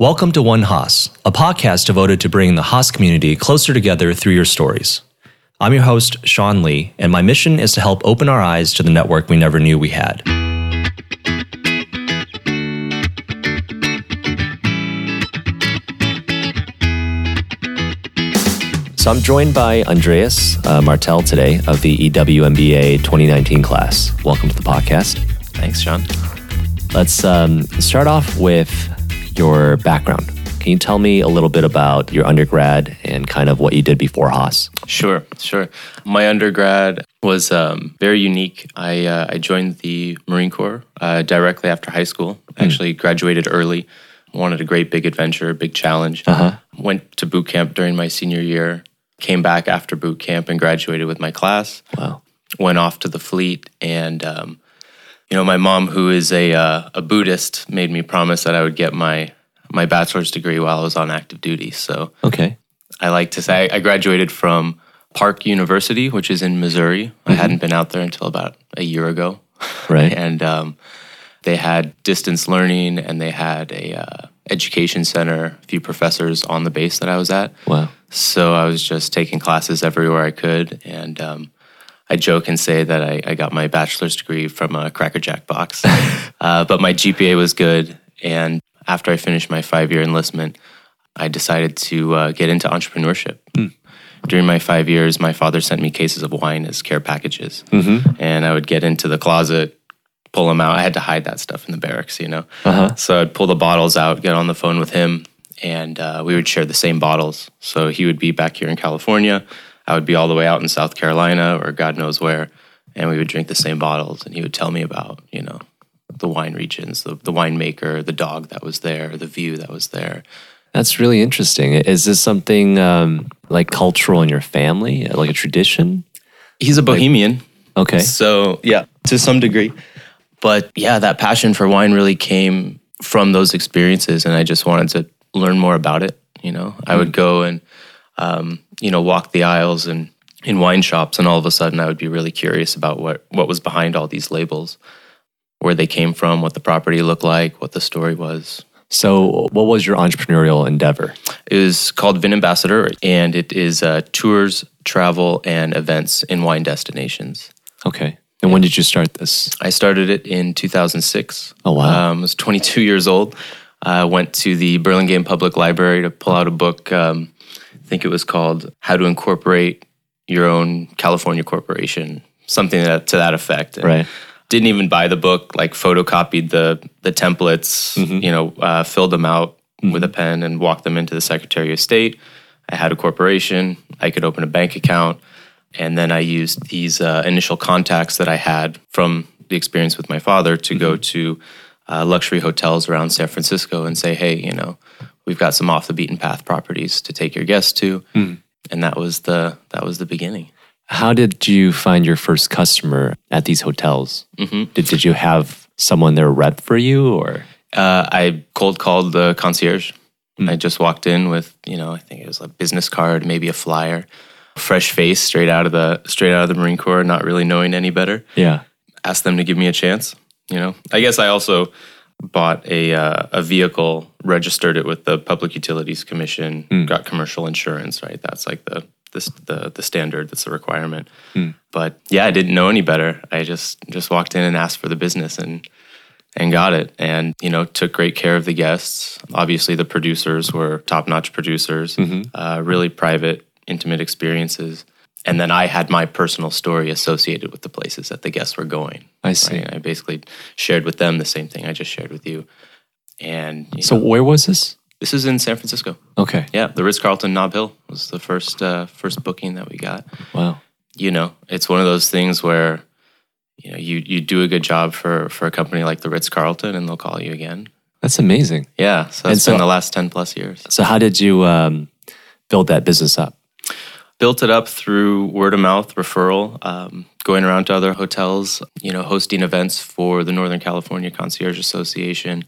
Welcome to One Haas, a podcast devoted to bringing the Haas community closer together through your stories. I'm your host, Sean Lee, and my mission is to help open our eyes to the network we never knew we had. So I'm joined by Andreas uh, Martel today of the EWMBA 2019 class. Welcome to the podcast. Thanks, Sean. Let's um, start off with your background. Can you tell me a little bit about your undergrad and kind of what you did before Haas? Sure, sure. My undergrad was um, very unique. I, uh, I joined the Marine Corps uh, directly after high school. Actually, graduated early. Wanted a great big adventure, big challenge. Uh-huh. Went to boot camp during my senior year. Came back after boot camp and graduated with my class. Wow. Went off to the fleet, and um, you know, my mom, who is a uh, a Buddhist, made me promise that I would get my my bachelor's degree while I was on active duty. So Okay. I like to say I graduated from Park University, which is in Missouri. I hadn't been out there until about a year ago, Right. and um, they had distance learning and they had a uh, education center, a few professors on the base that I was at. Wow. So I was just taking classes everywhere I could, and um, I joke and say that I, I got my bachelor's degree from a Cracker Jack box, uh, but my GPA was good. And after I finished my five-year enlistment, I decided to uh, get into entrepreneurship. During my five years, my father sent me cases of wine as care packages, and I would get into the closet, pull them out. I had to hide that stuff in the barracks, you know. Uh-huh. So I'd pull the bottles out, get on the phone with him, and uh, we would share the same bottles. So he would be back here in California, I would be all the way out in South Carolina or God knows where, and we would drink the same bottles. And he would tell me about, you know, the wine regions, the, the winemaker, the dog that was there, the view that was there. That's really interesting. Is this something um, like cultural in your family, like a tradition? He's a bohemian. Okay. So, yeah, to some degree. But yeah, that passion for wine really came from those experiences. And I just wanted to learn more about it. You know, I would go and, um, you know, walk the aisles and in wine shops. And all of a sudden, I would be really curious about what, what was behind all these labels, where they came from, what the property looked like, what the story was. So, what was your entrepreneurial endeavor? It was called Vin Ambassador, and it is uh, tours, travel, and events in wine destinations. Okay. And when did you start this? I started it in 2006. Oh, wow. Um, I was 22 years old. I went to the Burlingame Public Library to pull out a book. Um, think it was called How to Incorporate Your Own California Corporation, something that, to that effect. And Right. Didn't even buy the book. Like photocopied the the templates. You know, uh, filled them out with a pen and walked them into the Secretary of State. I had a corporation. I could open a bank account. And then I used these uh, initial contacts that I had from the experience with my father to go to uh, luxury hotels around San Francisco and say, hey, you know, we've got some off the beaten path properties to take your guests to. And that was the that was the beginning. How did you find your first customer at these hotels? Mhm. Did, did you have someone there rep for you or? Uh, I cold called the concierge. I just walked in with, you know, I think it was a business card, maybe a flyer, fresh face, straight out of the straight out of the Marine Corps, not really knowing any better. Yeah. asked them to give me a chance. You know, I guess I also bought a uh, a vehicle, registered it with the Public Utilities Commission, got commercial insurance. Right, that's like the the the, the standard. That's the requirement. But yeah, I didn't know any better. I just just walked in and asked for the business and and got it. And you know, took great care of the guests. Obviously, the producers were top notch producers. Uh, really private, intimate experiences. And then I had my personal story associated with the places that the guests were going. I see. Right? I basically shared with them the same thing I just shared with you. And you So, know, where was this? this is in San Francisco. Okay. Yeah, the Ritz Carlton Nob Hill was the first uh, first booking that we got. Wow. You know, it's one of those things where you know you you do a good job for for a company like the Ritz Carlton, and they'll call you again. That's amazing. Yeah, so And it's so- been the last ten plus years. So, how did you um, build that business up? Built it up through word of mouth referral, um, going around to other hotels, you know, hosting events for the Northern California Concierge Association,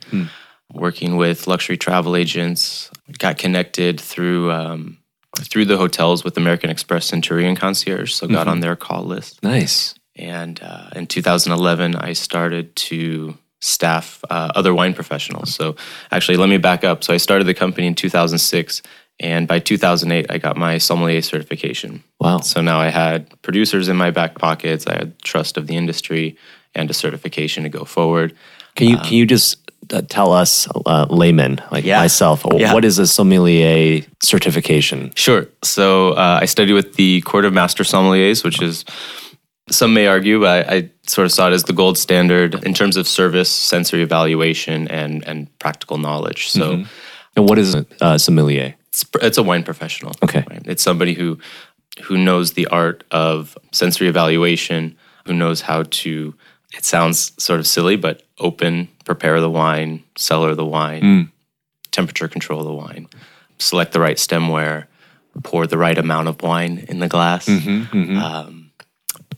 working with luxury travel agents. Got connected through um, through the hotels with American Express Centurion Concierge, so got on their call list. Nice. And uh, in 2011, I started to staff uh, other wine professionals. So actually, let me back up. So I started the company in 2006, and by 2008, I got my sommelier certification. Wow. So now I had producers in my back pockets. I had trust of the industry and a certification to go forward. Can you can you just uh, tell us uh, layman like Yeah. myself Yeah. what is a sommelier certification? Sure. So uh, I studied with the Court of Master Sommeliers, which is some may argue, but I, I sort of saw it as the gold standard in terms of service, sensory evaluation, and and practical knowledge. So And what is a uh, sommelier? It's, it's a wine professional. Okay. right? It's somebody who who knows the art of sensory evaluation, who knows how to. It sounds sort of silly, but open, prepare the wine, cellar the wine, temperature control the wine, select the right stemware, pour the right amount of wine in the glass. Um,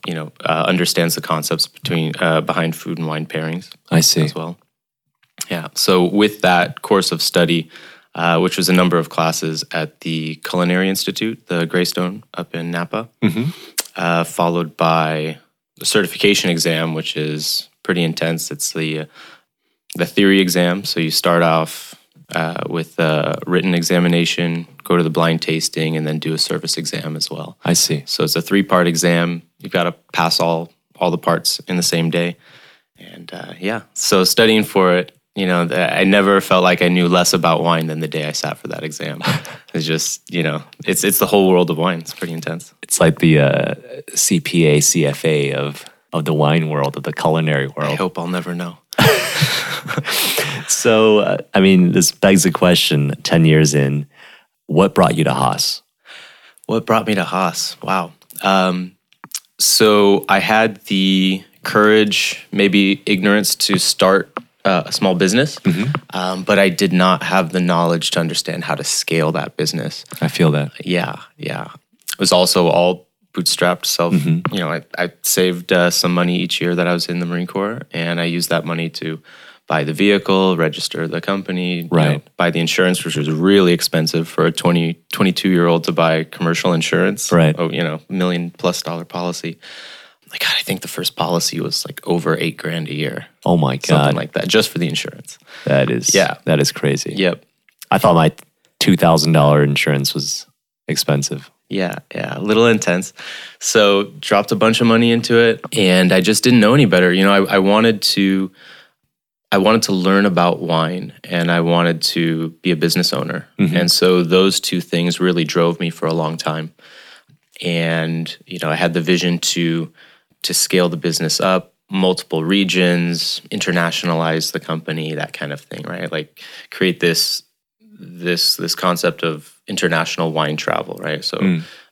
you know, uh, understands the concepts between uh, behind food and wine pairings I see. as well. Yeah. So with that course of study, uh, which was a number of classes at the Culinary Institute, the Greystone up in Napa, uh, followed by the certification exam, which is pretty intense. It's the uh, the theory exam. So you start off uh, with a written examination, go to the blind tasting, and then do a service exam as well. I see. So it's a three part exam. You've got to pass all all the parts in the same day, and uh, yeah. So studying for it, you know, I never felt like I knew less about wine than the day I sat for that exam. it's just you know, it's it's the whole world of wine. It's pretty intense. It's like the uh, CPA, CFA of of the wine world, of the culinary world. I hope I'll never know. So, uh, I mean, this begs the question: ten years in, what brought you to Haas? What brought me to Haas? Wow. Um, so I had the courage, maybe ignorance, to start uh, a small business, um, but I did not have the knowledge to understand how to scale that business. I feel that. Yeah, yeah. It was also all bootstrapped self. You know, I, I saved uh, some money each year that I was in the Marine Corps, and I used that money to buy the vehicle, register the company, you know, Right. buy the insurance, which was really expensive for a 20, 22 year old to buy commercial insurance. Right. Oh, you know, million plus dollar policy. Like, God, I think the first policy was like over eight grand a year, Oh my god, something like that, just for the insurance. that is Yeah. that is crazy. Yep. I thought my two thousand dollar insurance was expensive. Yeah, yeah, a little intense. So dropped a bunch of money into it, and I just didn't know any better. You know, I, I wanted to, I wanted to learn about wine, and I wanted to be a business owner, mm-hmm. and so those two things really drove me for a long time. And you know, I had the vision to to scale the business up, multiple regions, internationalize the company, that kind of thing, right? Like create this this this concept of international wine travel, right? So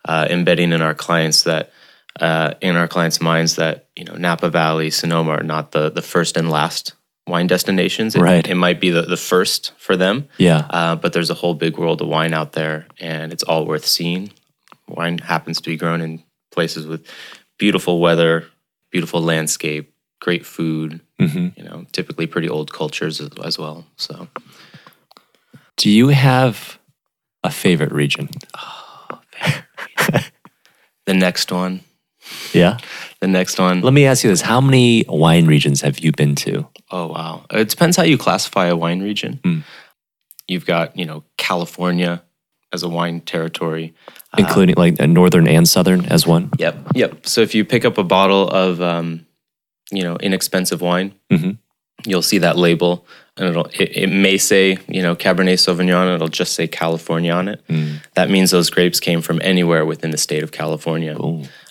uh, embedding in our clients that uh, in our clients' minds that you know Napa Valley, Sonoma are not the the first and last wine destinations. It, Right. It might be the, the first for them, Yeah, uh, but there's a whole big world of wine out there, and it's all worth seeing. Wine happens to be grown in places with beautiful weather, beautiful landscape, great food. Mhm. You know, typically pretty old cultures as, as well. So. Do you have a favorite region? The next one. Yeah. The next one. Let me ask you this: How many wine regions have you been to? Oh wow. It depends how you classify a wine region. Mm. You've got, you know, California as a wine territory. including like northern and southern as one. Yep. Yep. So if you pick up a bottle of um, you know, inexpensive wine, Mhm. you'll see that label and it'll it, it may say, you know, Cabernet Sauvignon, and it'll just say California on it. That means those grapes came from anywhere within the state of California.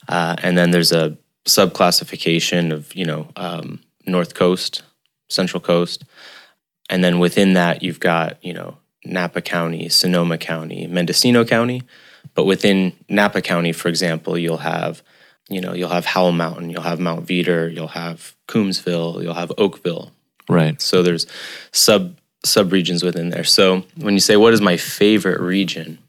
Uh, and then there's a subclassification of, you know, um, North Coast, Central Coast. And then within that, you've got, you know, Napa County, Sonoma County, Mendocino County. But within Napa County, for example, you'll have, you know, you'll have Howell Mountain, you'll have Mount Veeder, you'll have Coombsville, you'll have Oakville. Right. So there's sub sub regions within there. So when you say what is my favorite region,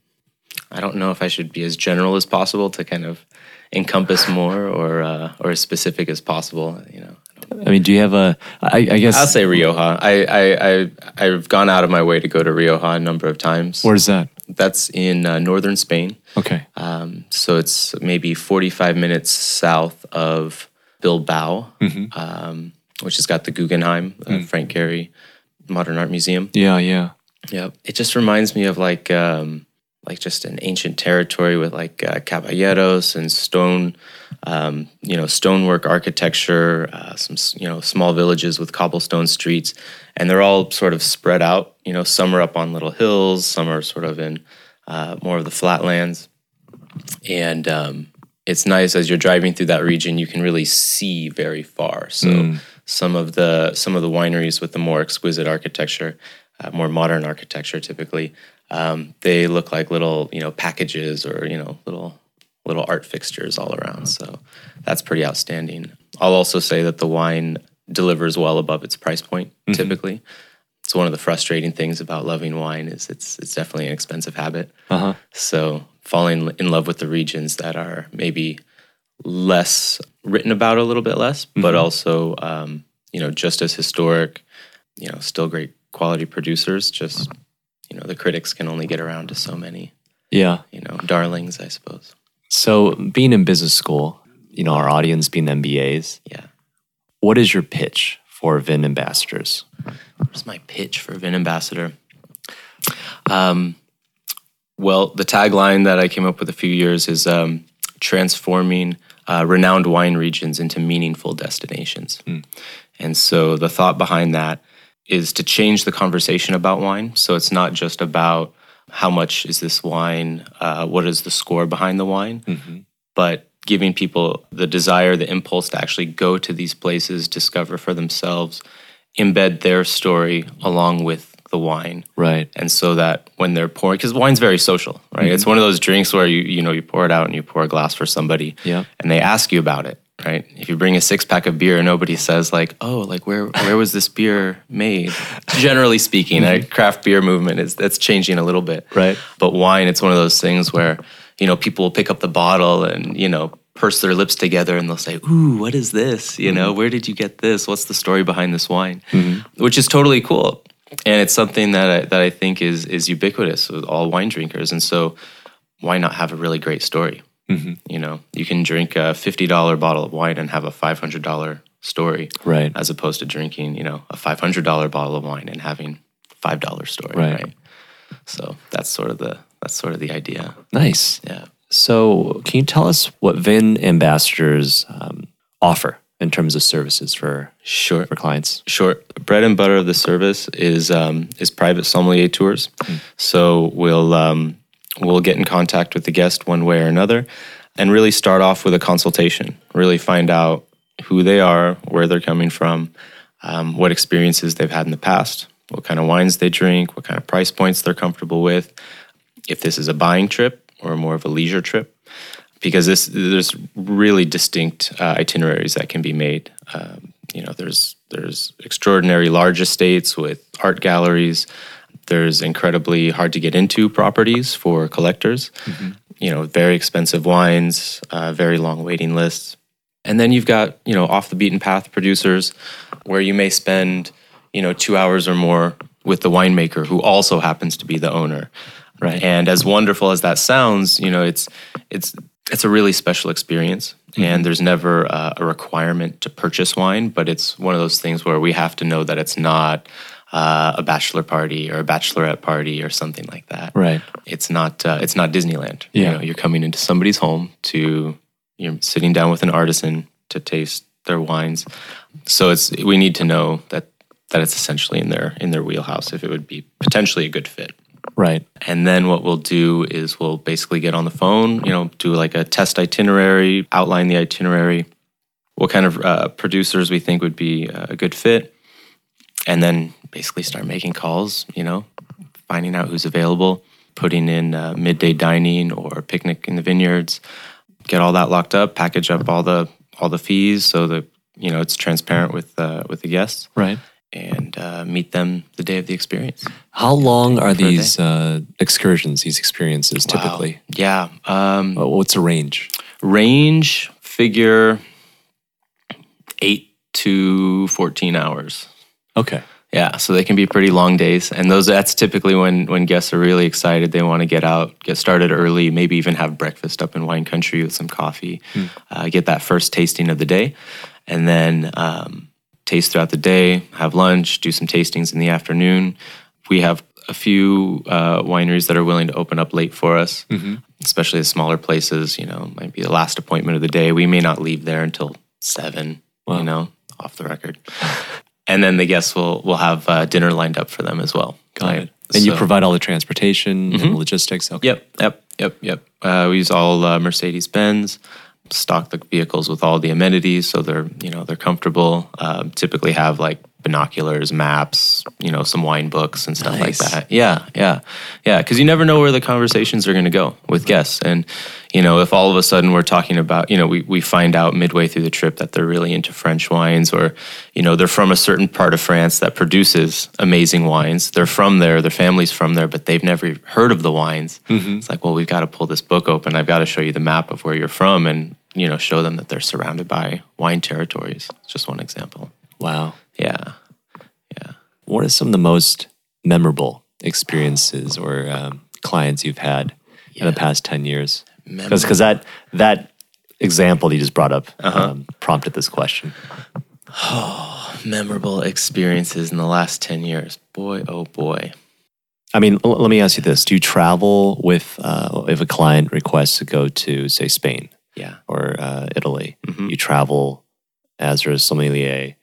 I don't know if I should be as general as possible to kind of encompass more or uh, or as specific as possible. You know, I mean, do you have a? I, I guess. I'll say Rioja. I I I I've gone out of my way to go to Rioja a number of times. Where's that? That's in uh, northern Spain. Okay. Um, so it's maybe 45 minutes south of Bilbao. Um, which has got the Guggenheim, uh, Frank Gehry Modern Art Museum. Yeah, yeah. Yep. It just reminds me of like um, like just an ancient territory with like uh, caballeros and stone, um, you know, stonework architecture, uh, some you know small villages with cobblestone streets, and they're all sort of spread out. You know, some are up on little hills, some are sort of in uh, more of the flatlands, and um, it's nice as you're driving through that region. You can really see very far. So some of the some of the wineries with the more exquisite architecture, uh, more modern architecture, typically um, they look like little you know packages or you know little little art fixtures all around. So that's pretty outstanding. I'll also say that the wine delivers well above its price point. Typically, it's one of the frustrating things about loving wine is it's it's definitely an expensive habit. Uh-huh. So falling in love with the regions that are maybe less written about a little bit less, but also um, you know just as historic, you know, still great quality producers. Just you know, the critics can only get around to so many Yeah. you know darlings, I suppose. So, being in business school, you know, our audience being MBAs, Yeah. what is your pitch for Vin ambassadors? What's my pitch for Vin Ambassador? Um, well, the tagline that I came up with a few years is um, transforming uh, renowned wine regions into meaningful destinations. And so the thought behind that is to change the conversation about wine. So it's not just about how much is this wine, uh, what is the score behind the wine, but giving people the desire, the impulse to actually go to these places, discover for themselves, embed their story along with the wine. Right. And so that when they're pouring, because wine's very social, right? It's one of those drinks where you you know you pour it out and you pour a glass for somebody, Yeah. and they ask you about it, right? If you bring a six pack of beer, nobody says like, oh, like where where was this beer made? Generally speaking, mm-hmm. a craft beer movement is that's changing a little bit, Right. But wine, it's one of those things where you know people will pick up the bottle and you know purse their lips together and they'll say, "Ooh, what is this? You mm-hmm. know, where did you get this? What's the story behind this wine?" Mm-hmm. Which is totally cool, and it's something that I, that I think is is ubiquitous with all wine drinkers. And so, why not have a really great story? You know, you can drink a fifty dollar bottle of wine and have a five hundred dollar story, Right. as opposed to drinking, you know, a five hundred dollar bottle of wine and having five dollar story, Right. right. So that's sort of the that's sort of the idea. Nice. Yeah. So, can you tell us what Vin ambassadors um, offer in terms of services for Sure. for clients? Sure. Bread and butter of the service is um, is private sommelier tours. So we'll um, we'll get in contact with the guest one way or another, and really start off with a consultation. Really find out who they are, where they're coming from, um, what experiences they've had in the past, what kind of wines they drink, what kind of price points they're comfortable with. If this is a buying trip or more of a leisure trip, because this there's really distinct uh, itineraries that can be made. Um, you know, there's there's extraordinary large estates with art galleries. There's incredibly hard to get into properties for collectors. You know, very expensive wines, uh, very long waiting lists, and then you've got you know off the beaten path producers, where you may spend you know two hours or more with the winemaker who also happens to be the owner. Right. And as wonderful as that sounds, you know, it's it's it's a really special experience. And there's never uh, a requirement to purchase wine, but it's one of those things where we have to know that it's not uh, a bachelor party or a bachelorette party or something like that. Right. It's not uh, it's not Disneyland. Yeah. You know, you're coming into somebody's home to you're sitting down with an artisan to taste their wines. So it's we need to know that that it's essentially in their in their wheelhouse if it would be potentially a good fit. Right. And then what we'll do is we'll basically get on the phone, you know, do like a test itinerary, outline the itinerary, what kind of uh, producers we think would be a good fit, and then basically start making calls, you know, finding out who's available, putting in uh, midday dining or picnic in the vineyards, get all that locked up, package up all the all the fees so that you know it's transparent with uh, with the guests, Right. and uh, meet them the day of the experience. How long are these uh, excursions, these experiences typically? Wow. Yeah. Um, Uh, What's the range? range figure eight to 14 hours. Okay. Yeah, so they can be pretty long days, and those that's typically when when guests are really excited. They want to get out, get started early, maybe even have breakfast up in wine country with some coffee, uh, get that first tasting of the day, and then um, taste throughout the day, have lunch, do some tastings in the afternoon. We have a few uh, wineries that are willing to open up late for us, especially the smaller places. You know, might be the last appointment of the day. We may not leave there until seven. You know, off the record. And then the guests will will have uh, dinner lined up for them as well. Got it. And you provide all the transportation and logistics. Okay. Yep, yep, yep, yep. Uh, we use all uh, Mercedes Benz, stock the vehicles with all the amenities, so they're you know they're comfortable. Um, typically have like binoculars, maps, you know, some wine books and stuff Nice. like that. Yeah, yeah, yeah. Because you never know where the conversations are going to go with guests, and you know, if all of a sudden we're talking about, you know, we we find out midway through the trip that they're really into French wines, or you know, they're from a certain part of France that produces amazing wines. They're from there, their family's from there, but they've never heard of the wines. Mm-hmm. It's like, well, we've got to pull this book open. I've got to show you the map of where you're from, and you know, show them that they're surrounded by wine territories. It's just one example. Wow. Yeah. Yeah. What are some of the most memorable experiences or um, clients you've had in the past 10 years? Because that, that example you just brought up um, prompted this question. Oh, memorable experiences in the last 10 years. Boy, oh boy. I mean, l- let me ask you this. Do you travel with, uh, if a client requests to go to, say, Spain Yeah. or uh, Italy, Mhm. you travel as a sommelier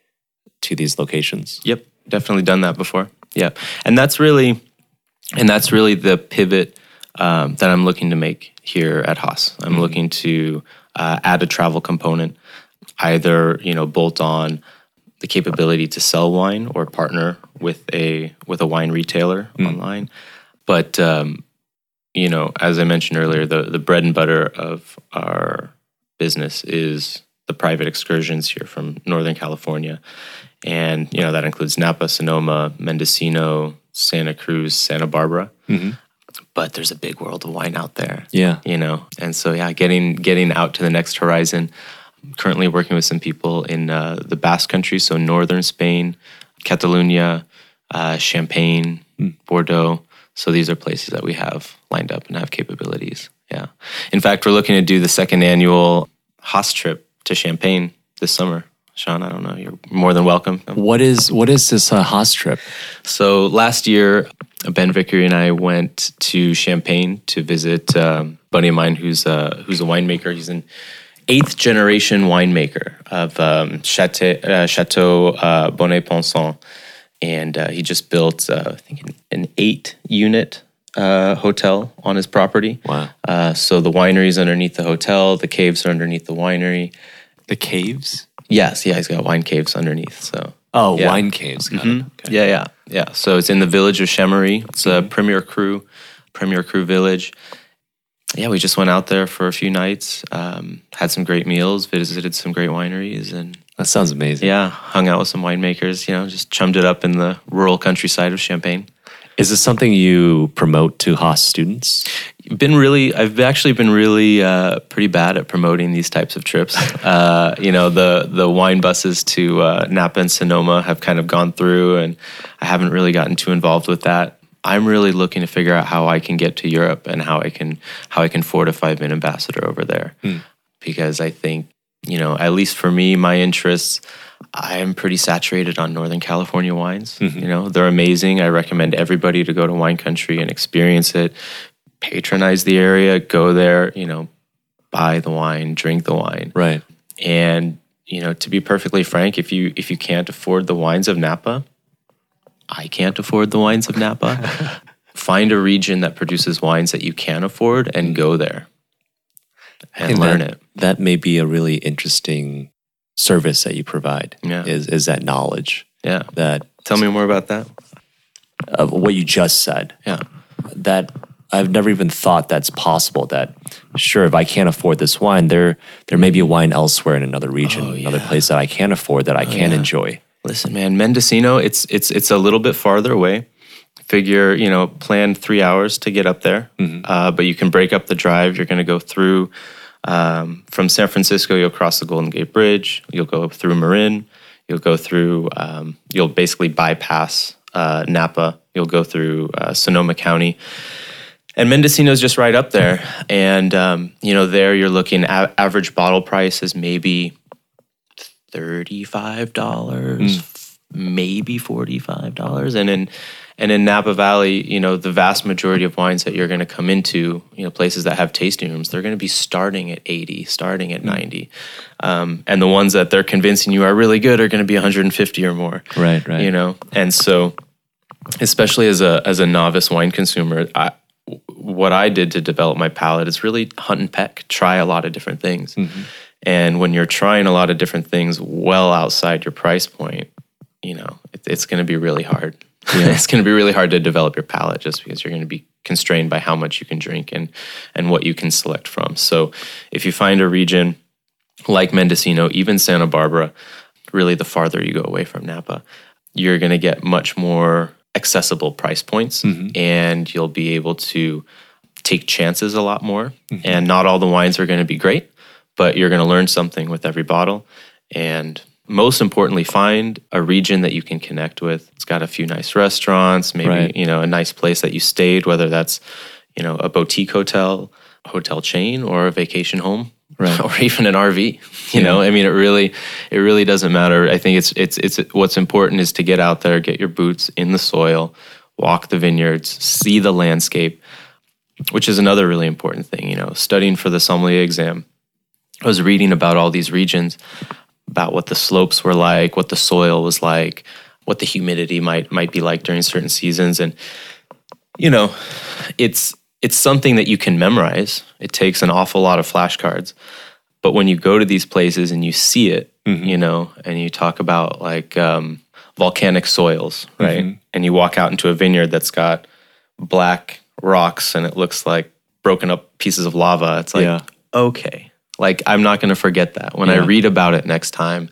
to these locations? Yep, definitely done that before. Yeah, and that's really, and that's really the pivot um, that I'm looking to make here at Haas. I'm looking to uh, add a travel component, either you know bolt on the capability to sell wine or partner with a with a wine retailer online. But um, you know, as I mentioned earlier, the the bread and butter of our business is the private excursions here from Northern California, and you know that includes Napa, Sonoma, Mendocino, Santa Cruz, Santa Barbara. But there's a big world of wine out there Yeah. you know? And so yeah getting getting out to the next horizon. I'm currently working with some people in uh, the basque country so northern spain catalonia uh, champagne bordeaux. So these are places that we have lined up and have capabilities yeah. In fact we're looking to do the second annual haas trip to champagne this summer sean i don't know you're more than welcome What is what is this uh, Haas trip? so last year, Ben Vickery and I went to Champagne to visit um, a buddy of mine who's a, who's a winemaker. He's an eighth generation winemaker of um, Chateau, uh, Chateau uh, Bonnet Ponson. And uh, he just built, uh, I think, an, an eight unit uh, hotel on his property. Wow. Uh, so the winery is underneath the hotel, the caves are underneath the winery. The caves? Yes, yeah, he's got wine caves underneath. So Oh, Yeah. wine caves. It. Okay. yeah, yeah, yeah. So it's in the village of Chamery. It's a premier cru, premier cru village. Yeah, we just went out there for a few nights, um, had some great meals, visited some great wineries, and That sounds amazing. yeah, hung out with some winemakers. You know, just chummed it up in the rural countryside of Champagne. Is this something you promote to Haas students? Been really i've actually been really uh, pretty bad at promoting these types of trips. Uh, you know the the wine buses to uh, napa and sonoma have kind of gone through and i haven't really gotten too involved with that. I'm really looking to figure out how i can get to europe and how i can how i can fortify an ambassador over there. Because i think you know at least for me my interests i'm pretty saturated on northern california wines. You know they're amazing. I recommend everybody to go to wine country and experience it patronize the area, go there, you know, buy the wine, drink the wine. Right. And, you know, to be perfectly frank, if you if you can't afford the wines of Napa, I can't afford the wines of Napa. Find a region that produces wines that you can afford and go there and learn that, it. That may be a really interesting service that you provide. Yeah. Is is that knowledge Yeah. that Tell me more about that. of what you just said. Yeah. That I've never even thought that's possible. That sure, if I can't afford this wine, there there may be a wine elsewhere in another region, Oh, another place that I can afford that I can yeah. enjoy. Listen, man, Mendocino, it's it's it's a little bit farther away. Figure, you know, plan three hours to get up there, uh, but you can break up the drive. You're going to go through um, from San Francisco. You'll cross the Golden Gate Bridge. You'll go up through Marin. You'll go through. Um, you'll basically bypass uh, Napa. You'll go through uh, Sonoma County. And Mendocino's just right up there. And, um, you know, there you're looking at average bottle price is maybe thirty-five dollars, mm. maybe forty-five dollars, and in and in Napa Valley, you know, the vast majority of wines that you're going to come into, you know, places that have tasting rooms, they're going to be starting at 80, starting at mm. 90. Um, and the ones that they're convincing you are really good are going to be 150 or more. Right, right. You know, and so, especially as a as a novice wine consumer, I, what I did to develop my palate is really hunt and peck, try a lot of different things. Mm-hmm. And when you're trying a lot of different things well outside your price point, you know, it, it's going to be really hard. Yeah. it's going to be really hard to develop your palate just because you're going to be constrained by how much you can drink and and what you can select from. So, if you find a region like Mendocino, even Santa Barbara, really the farther you go away from Napa, you're going to get much more accessible price points mm-hmm. and you'll be able to take chances a lot more. Mm-hmm. And not all the wines are going to be great, but you're going to learn something with every bottle. And most importantly, find a region that you can connect with. It's got a few nice restaurants, maybe, right. you know, a nice place that you stayed, whether that's, you know, a boutique hotel, hotel chain, or a vacation home. Right. or even an RV. You yeah. know, I mean, it really, it really doesn't matter. I think it's, it's, it's. What's important is to get out there, get your boots in the soil, walk the vineyards, see the landscape, which is another really important thing. You know, studying for the sommelier exam, I was reading about all these regions about what the slopes were like, what the soil was like, what the humidity might might be like during certain seasons and you know, it's it's something that you can memorize. It takes an awful lot of flashcards. But when you go to these places and you see it, mm-hmm. you know, and you talk about like um, volcanic soils, right? Mm-hmm. And you walk out into a vineyard that's got black rocks and it looks like broken up pieces of lava. It's like, yeah. okay, like I'm not going to forget that. When yeah. I read about it next time,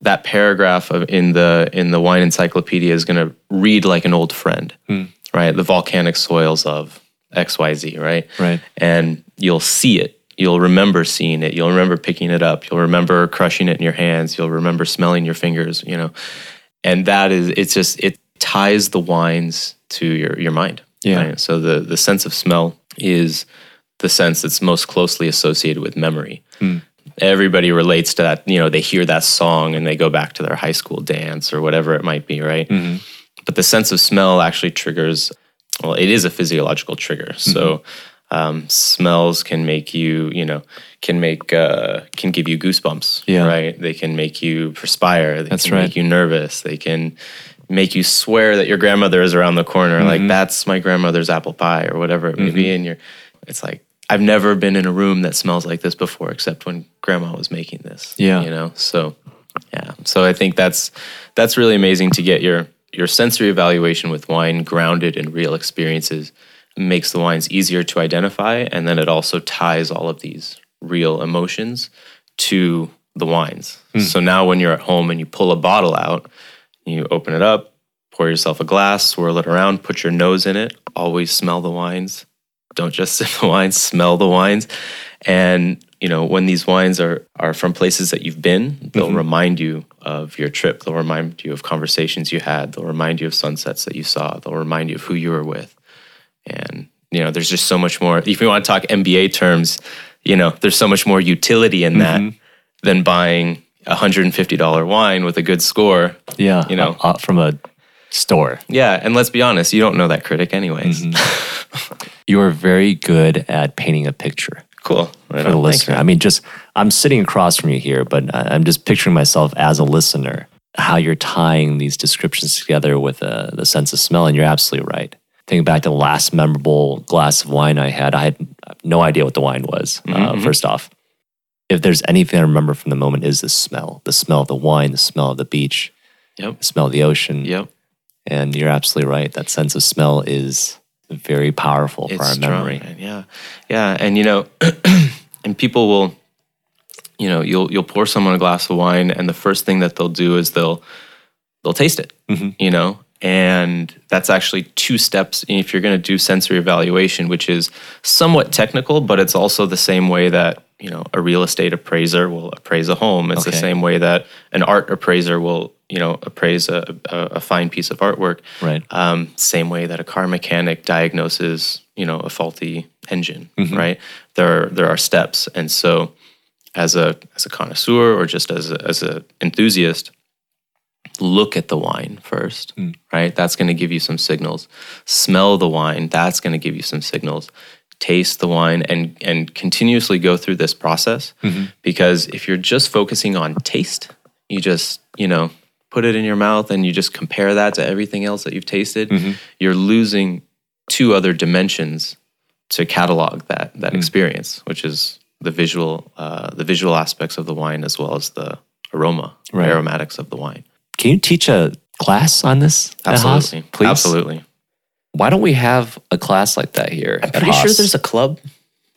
that paragraph of in the in the wine encyclopedia is going to read like an old friend, hmm. right? The volcanic soils of XYZ, right? Right. And you'll see it. You'll remember seeing it. You'll remember picking it up. You'll remember crushing it in your hands. You'll remember smelling your fingers, you know. And that is it's just it ties the wines to your your mind. Yeah. Right? So the the sense of smell is the sense that's most closely associated with memory. Mm. Everybody relates to that. You know, they hear that song and they go back to their high school dance or whatever it might be, right? Mm-hmm. But the sense of smell actually triggers, well, it is a physiological trigger. Mm-hmm. So, um, smells can make you, you know, can make, uh, can give you goosebumps, yeah. right? They can make you perspire. They that's can right. make you nervous. They can make you swear that your grandmother is around the corner. Mm-hmm. Like, that's my grandmother's apple pie or whatever it may be. Mm-hmm. And you're, it's like, I've never been in a room that smells like this before, except when grandma was making this. Yeah. You know, so yeah. So I think that's that's really amazing to get your your sensory evaluation with wine grounded in real experiences makes the wines easier to identify and then it also ties all of these real emotions to the wines. Mm. So now when you're at home and you pull a bottle out, you open it up, pour yourself a glass, swirl it around, put your nose in it, always smell the wines don't just sip the wines, smell the wines. And you know, when these wines are are from places that you've been, they'll mm-hmm. remind you of your trip. They'll remind you of conversations you had. They'll remind you of sunsets that you saw. They'll remind you of who you were with. And you know, there's just so much more. If you want to talk MBA terms, you know, there's so much more utility in that mm-hmm. than buying a hundred and fifty dollar wine with a good score. Yeah, you know, uh, from a store. Yeah, and let's be honest, you don't know that critic anyways. Mm-hmm. you are very good at painting a picture. Cool. Right for the listener. I mean, just I'm sitting across from you here, but I'm just picturing myself as a listener, how you're tying these descriptions together with uh, the sense of smell. And you're absolutely right. Thinking back to the last memorable glass of wine I had, I had no idea what the wine was, uh, mm-hmm. uh, first off. If there's anything I remember from the moment is the smell, the smell of the wine, the smell of the beach, yep. the smell of the ocean. Yep. And you're absolutely right. That sense of smell is very powerful it's for our strong, memory. Man. Yeah, yeah, and you know, and people will, you know, you'll you'll pour someone a glass of wine, and the first thing that they'll do is they'll they'll taste it. Mm-hmm. You know, and that's actually two steps if you're going to do sensory evaluation, which is somewhat technical, but it's also the same way that you know a real estate appraiser will appraise a home. It's okay. the same way that an art appraiser will you know appraise a, a, a fine piece of artwork. Right. Um, same way that a car mechanic diagnoses you know a faulty engine. Mm-hmm. Right. There are, there are steps, and so as a as a connoisseur or just as a, as a enthusiast, look at the wine first, Mm. right? That's going to give you some signals. Smell the wine. That's going to give you some signals. Taste the wine and and continuously go through this process because if you're just focusing on taste, you just you know put it in your mouth and you just compare that to everything else that you've tasted, you're losing two other dimensions to catalog that that experience, which is the visual uh, the visual aspects of the wine as well as the aroma Right. aromatics of the wine. Can you teach a class on this? at Haas, Absolutely, please. absolutely. Why don't we have a class like that here? I'm pretty sure there's a club.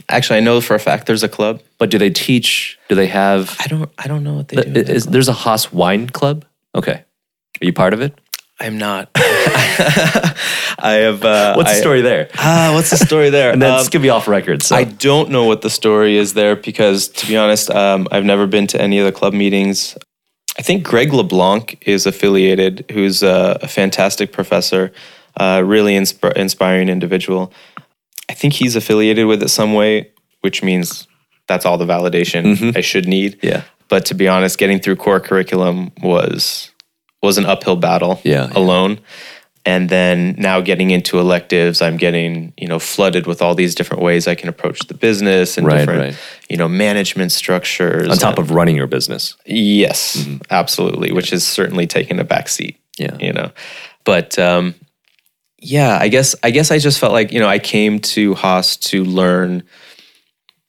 Actually, I know for a fact there's a club. But do they teach? Do they have? I don't I don't know what they do. in that Is, club. there's a Haas wine club. Okay, are you part of it? I'm not. I have. Uh, What's the I- story there? Ah, what's the story there? And then Um, could be off record. So I don't know what the story is there because, to be honest, um, I've never been to any of the club meetings. I think Greg La Blanc is affiliated, who's a, a fantastic professor, uh, really insp- inspiring individual. I think he's affiliated with it some way, which means that's all the validation I should need. Yeah. But to be honest, getting through core curriculum was was an uphill battle Yeah, yeah. alone. And then now getting into electives, I'm getting, you know, flooded with all these different ways I can approach the business and Right, different, right. you know, management structures. on top and- of running your business. Yes, absolutely, which has certainly taken a back seat. Yeah. You know. But um yeah, I guess I guess I just felt like, you know, I came to Haas to learn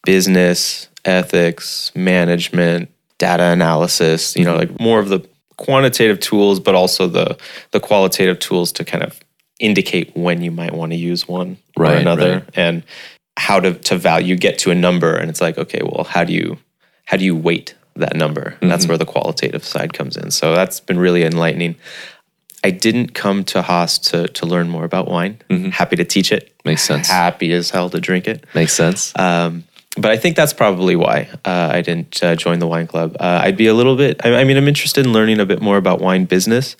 business, ethics, management, data analysis, you know, like more of the quantitative tools, but also the the qualitative tools to kind of indicate when you might want to use one or another right. and how to to value get to a number and it's like okay well how do you how do you weight that number and Mm-hmm. that's where the qualitative side comes in so that's been really enlightening i didn't come to haas to to learn more about wine happy to teach it Mm-hmm. Makes sense. happy as hell to drink it Makes sense. um, but I think that's probably why uh, I didn't uh, join the wine club. Uh, I'd be a little bit. I, I mean, I'm interested in learning a bit more about wine business.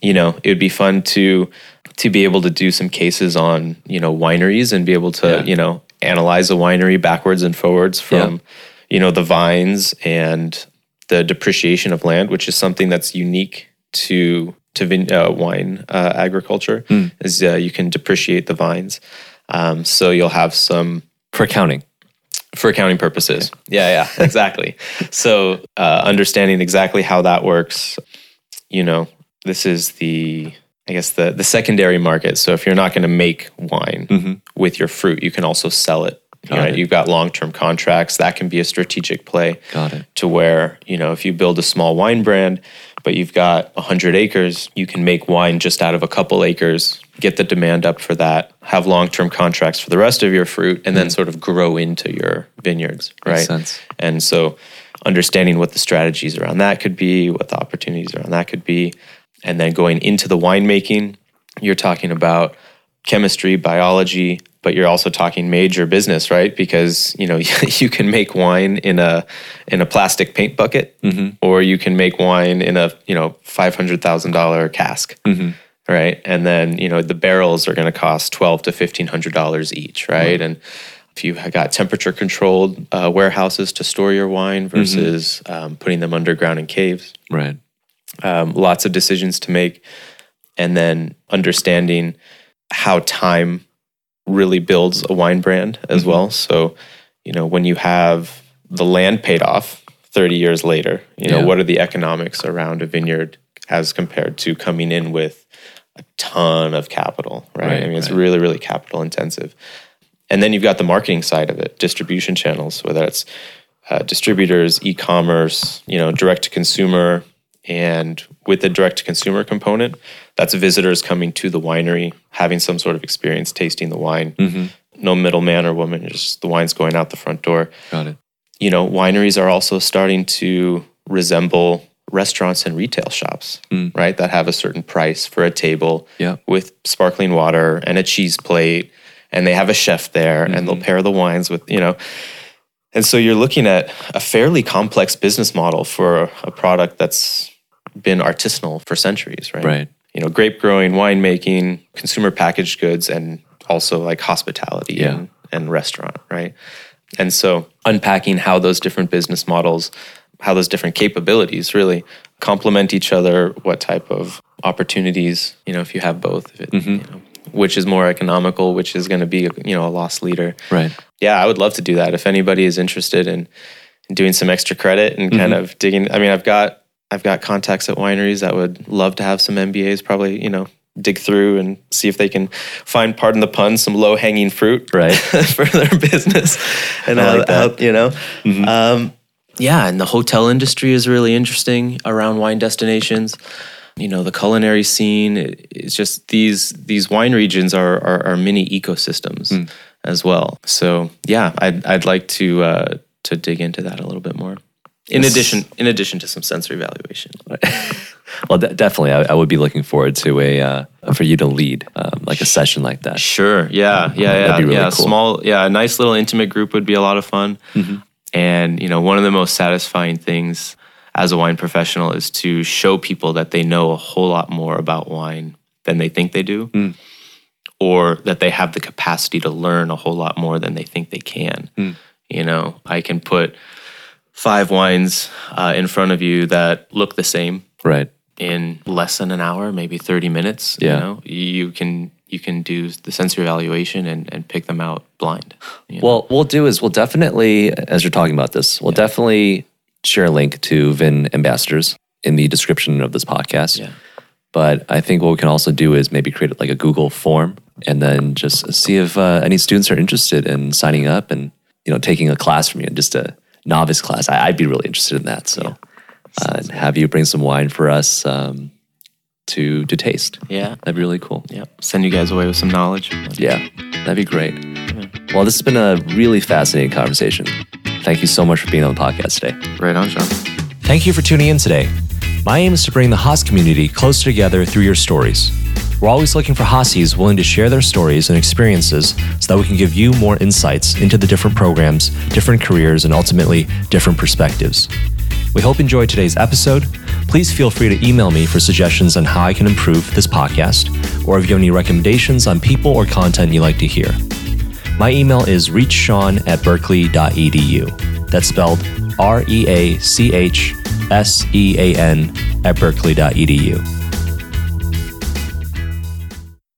You know, it would be fun to to be able to do some cases on you know wineries and be able to Yeah. you know analyze a winery backwards and forwards from you know the vines and the depreciation of land, which is something that's unique to to uh, wine uh, agriculture. Is uh, you can depreciate the vines, um, so you'll have some For accounting. For accounting purposes. Yeah, yeah, exactly. so uh, understanding exactly how that works, you know, this is the I guess the the secondary market. So if you're not going to make wine with your fruit, you can also sell it. You know, it. You've got long term contracts. That can be a strategic play Got it. to where you know if you build a small wine brand but you've got 100 acres you can make wine just out of a couple acres get the demand up for that have long-term contracts for the rest of your fruit and then sort of grow into your vineyards right Mm. Makes sense. and so understanding what the strategies around that could be what the opportunities around that could be and then going into the winemaking you're talking about chemistry biology but you're also talking major business right? Because you know you can make wine in a in a plastic paint bucket or you can make wine in a you know $500000 cask right? And then you know the barrels are going to cost 12 to 1500 dollars each right? And if you've got temperature controlled uh, warehouses to store your wine versus um, putting them underground in caves. Right. um, lots of decisions to make, and then understanding how time really builds a wine brand as well. So, you know, when you have the land paid off 30 years later, you know, Yeah. what are the economics around a vineyard as compared to coming in with a ton of capital, right? Right, I mean, it's really, really capital intensive. And then you've got the marketing side of it, distribution channels, whether it's uh, distributors, e-commerce, you know, direct to consumer, and with the direct to consumer component, that's visitors coming to the winery, having some sort of experience tasting the wine. Mm-hmm. No middleman or woman, just the wine's going out the front door. Got it. You know, wineries are also starting to resemble restaurants and retail shops, mm. right? That have a certain price for a table Yeah. with sparkling water and a cheese plate, and they have a chef there, and they'll mm-hmm. pair the wines with, you know. And so you're looking at a fairly complex business model for a product that's been artisanal for centuries, right? Right. You know, grape growing, winemaking, consumer packaged goods, and also like hospitality Yeah. and, and restaurant, right? And so unpacking how those different business models, how those different capabilities really complement each other, what type of opportunities, you know, if you have both, if it, Mm-hmm. you know, which is more economical, which is going to be, you know, a loss leader. Right. Yeah, I would love to do that. If anybody is interested in, in doing some extra credit and kind of digging, I mean, I've got I've got contacts at wineries that would love to have some MBAs. Probably, you know, dig through and see if they can find, pardon the pun, some low hanging fruit, Right. for their business. And I like that. you know, um, yeah, and the hotel industry is really interesting around wine destinations. You know, the culinary scene. it- It's just these these wine regions are are, are mini ecosystems as well. So yeah, I'd I'd like to uh, to dig into that a little bit more. In addition, in addition to some sensory evaluation. Well, de- definitely, I, I would be looking forward to a uh, for you to lead um, like a session like that. Sure. Yeah. Yeah. Yeah. That'd be really yeah. cool. Small. Yeah. A nice little intimate group would be a lot of fun. And you know, one of the most satisfying things as a wine professional is to show people that they know a whole lot more about wine than they think they do, or that they have the capacity to learn a whole lot more than they think they can. You know, I can put five wines uh, in front of you that look the same Right. in less than an hour, maybe 30 minutes. Yeah. You know, you can you can do the sensory evaluation and, and pick them out blind. you know? Well, we'll do is we'll definitely, as you're talking about this, we'll definitely share a link to Vin Ambassadors in the description of this podcast. Yeah. But I think what we can also do is maybe create like a Google form and then just see if uh, any students are interested in signing up and you know taking a class from you, just a novice class. I, I'd be really interested in that. So, uh, and have you bring some wine for us um, to to taste. yeah. That'd be really cool. Yeah. Send you guys away with some knowledge. Yeah, that'd be great. Well, this has been a really fascinating conversation. Thank you so much for being on the podcast today. Right on, Sean. Thank you for tuning in today. My aim is to bring the Haas community closer together through your stories. We're always looking for Haasies willing to share their stories and experiences so that we can give you more insights into the different programs, different careers, and ultimately different perspectives. We hope you enjoyed today's episode. Please feel free to email me for suggestions on how I can improve this podcast, or if you have any recommendations on people or content you'd like to hear. My email is reachsean at berkeley.edu. That's spelled R E A C H S E A N at berkeley.edu.